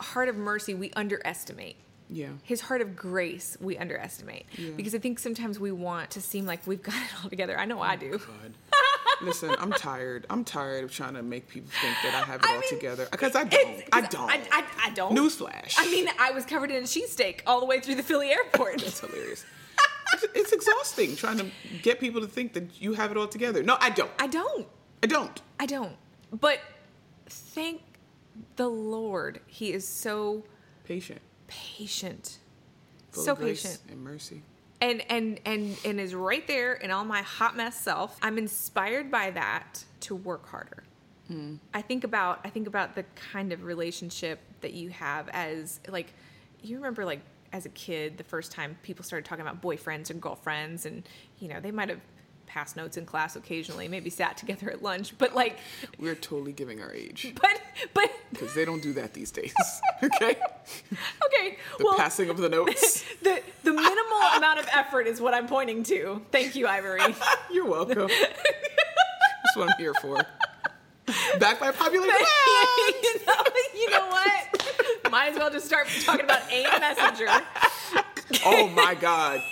heart of mercy we underestimate. Yeah. His heart of grace we underestimate. Yeah. Because I think sometimes we want to seem like we've got it all together. I know I do. God. Listen, I'm tired. I'm tired of trying to make people think that I have it I all mean, together. Because I don't. I don't. I, I, I don't. Newsflash. I mean, I was covered in a cheesesteak all the way through the Philly airport. That's hilarious. it's, it's exhausting trying to get people to think that you have it all together. No, I don't. I don't. I don't. I don't. But thank the Lord, He is so Patient. patient, Full so of grace patient, and mercy. And and and and is right there in all my hot mess self. I'm inspired by that to work harder. Hmm. I think about I think about the kind of relationship that you have as like you remember like as a kid the first time people started talking about boyfriends and girlfriends and you know they might have passed notes in class occasionally maybe sat together at lunch but like We're totally giving our age but but because they don't do that these days. okay? okay The well passing of the notes. the the minimal amount of effort is what I'm pointing to. Thank you, Ivory. You're welcome. That's what I'm here for. Back by popular demand. you, know, ah! you know what? Might as well just start talking about AIM Messenger. Oh my god.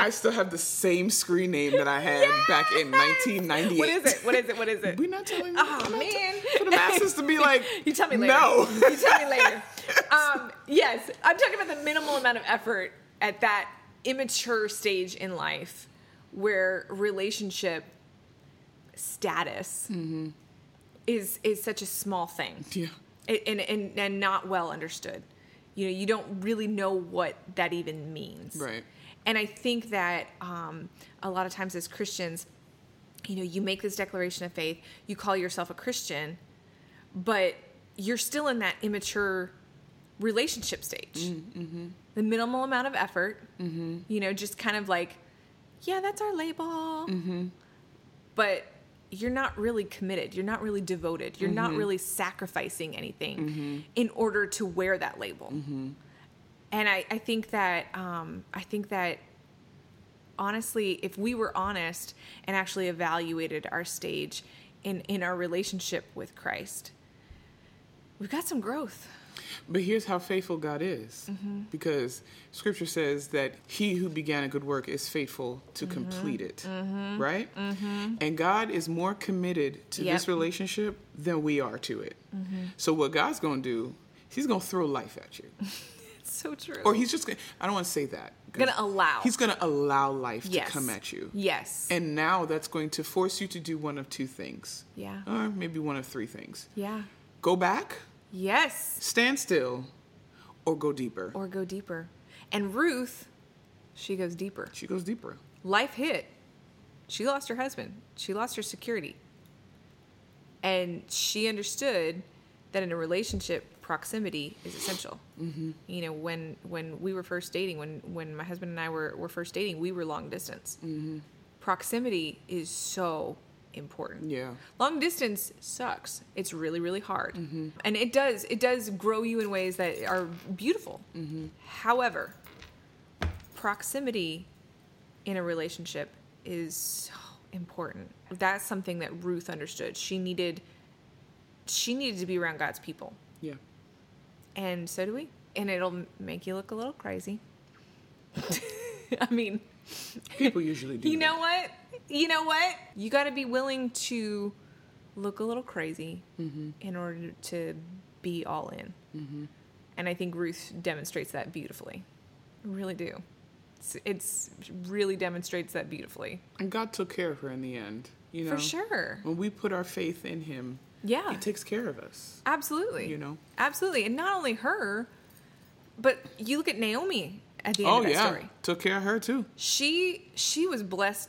I still have the same screen name that I had back in 1998. What is it? What is it? What is it? We're not telling Oh not man! For the masses to be like, you tell me later. No. you tell me later. Um, yes, I'm talking about the minimal amount of effort at that immature stage in life, where relationship status is is such a small thing. Yeah. and, and, and not well understood. You know, you don't really know what that even means. Right. And I think that um, a lot of times as Christians, you know, you make this declaration of faith, you call yourself a Christian, but you're still in that immature relationship stage. Mm, mm-hmm. The minimal amount of effort, mm-hmm. you know, just kind of like, yeah, that's our label. Mm-hmm. But you're not really committed. You're not really devoted. You're not really sacrificing anything in order to wear that label. And I, I think that um, I think that honestly, if we were honest and actually evaluated our stage in, in our relationship with Christ, we've got some growth. But here's how faithful God is. Mm-hmm. Because scripture says that he who began a good work is faithful to Mm-hmm. complete it. Right? And God is more committed to Yep. Mm-hmm. this relationship than we are to it. So what God's going to do, he's going to throw life at you. So true. Or he's just going to, I don't want to say that. Gonna allow. He's going to allow life yes. to come at you. Yes. And now that's going to force you to do one of two things. yeah. Or maybe one of three things. Yeah. Go back, Yes. stand still, or go deeper. Or go deeper. And Ruth, she goes deeper. She goes deeper. life hit. She lost her husband. She lost her security. And she understood that in a relationship, proximity is essential. Mm-hmm. You know, when when we were first dating, when when my husband and I were, were first dating, we were long distance. Mm-hmm. Proximity is so important. Yeah. Long distance sucks. It's really really hard, and it does it does grow you in ways that are beautiful. However, proximity in a relationship is so important. That's something that Ruth understood. She needed she needed to be around God's people. And so do we. And it'll make you look a little crazy. I mean, People usually do. you that. know what? You know what? You got to be willing to look a little crazy mm-hmm. in order to be all in. Mm-hmm. And I think Ruth demonstrates that beautifully. I really do. It's, it's really demonstrates that beautifully. And God took care of her in the end. You know, For sure. When we put our faith in Him, Yeah. He takes care of us. Absolutely. You know? Absolutely. And not only her, but you look at Naomi at the end Oh of that yeah, story. took care of her too. She she was blessed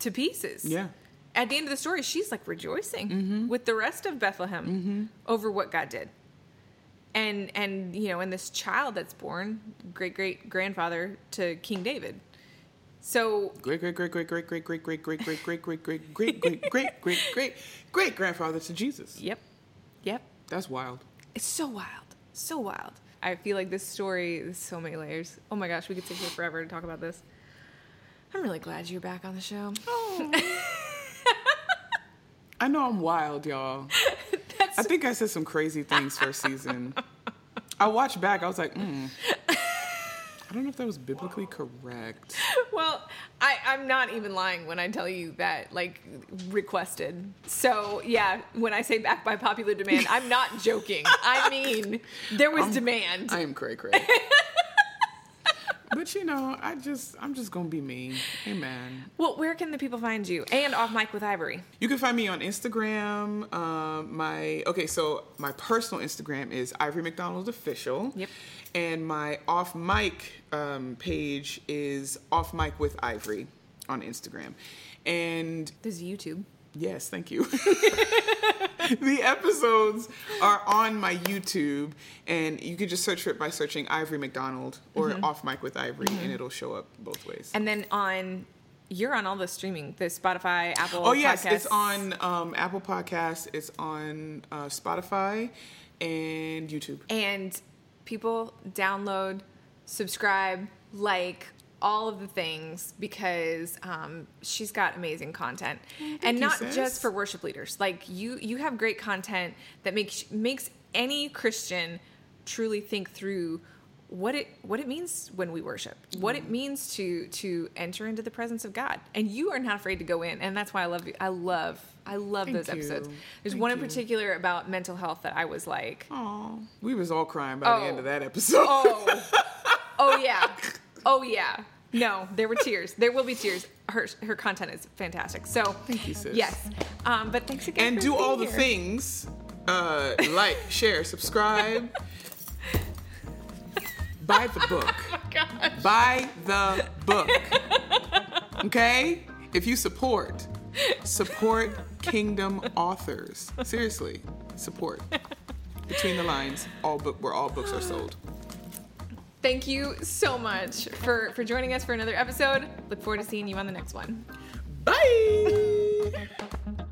to pieces. Yeah. At the end of the story, she's like rejoicing Mm-hmm. with the rest of Bethlehem over what God did. And and you know, and this child that's born, great great grandfather to King David. So Great, great, great, great, great, great, great, great, great, great, great, great, great, great, great, great, great, great, great great grandfather to Jesus. yep, yep. That's wild. It's so wild, so wild. I feel like this story is so many layers. Oh my gosh, we could sit here forever to talk about this. I'm really glad you're back on the show. I know I'm wild, y'all. I think I said some crazy things first season. I watched back. I was like, mm. I don't know if that was biblically correct. Well, I, I'm not even lying when I tell you that, like, requested. So, yeah, when I say back by popular demand, I'm not joking. I mean, there was demand. I am cray cray. but you know, I just I'm just gonna be me. Amen. well, where can the people find you? And off mic with Ivory. You can find me on Instagram. Um, my okay, so my personal Instagram is Ivory McDonald Official. Yep. And my off mic um, page is Off Mic with Ivory on Instagram. And This is YouTube. yes, thank you. the episodes are on my YouTube, and you can just search for it by searching Ivory McDonald or Off Mic with Ivory, and it'll show up both ways. And then on, you're on all the streaming, the Spotify, Apple. Oh yes, it's on um, Apple Podcasts. It's on uh, Spotify and YouTube. And people download, subscribe, like all of the things because um, she's got amazing content, and not sis. just for worship leaders. Like you, you have great content that makes makes any Christian truly think through what it what it means when we worship, what Mm. it means to to enter into the presence of God, and you are not afraid to go in, and that's why I love you. I love I love Thank those you. episodes. There's Thank one in you. particular about mental health that I was like, Oh, we was all crying by the end Oh. of that episode. Oh, oh yeah, oh yeah. No, there were tears. There will be tears. Her her content is fantastic. So Thank you, sis. yes, um, but thanks again. and for do all the here. things. Uh, like, share, subscribe. Buy the book. Oh Buy the book. Okay? If you support, support Kingdom authors. Seriously, support. Between the lines, all book where all books are sold. Thank you so much for for joining us for another episode. Look forward to seeing you on the next one. Bye.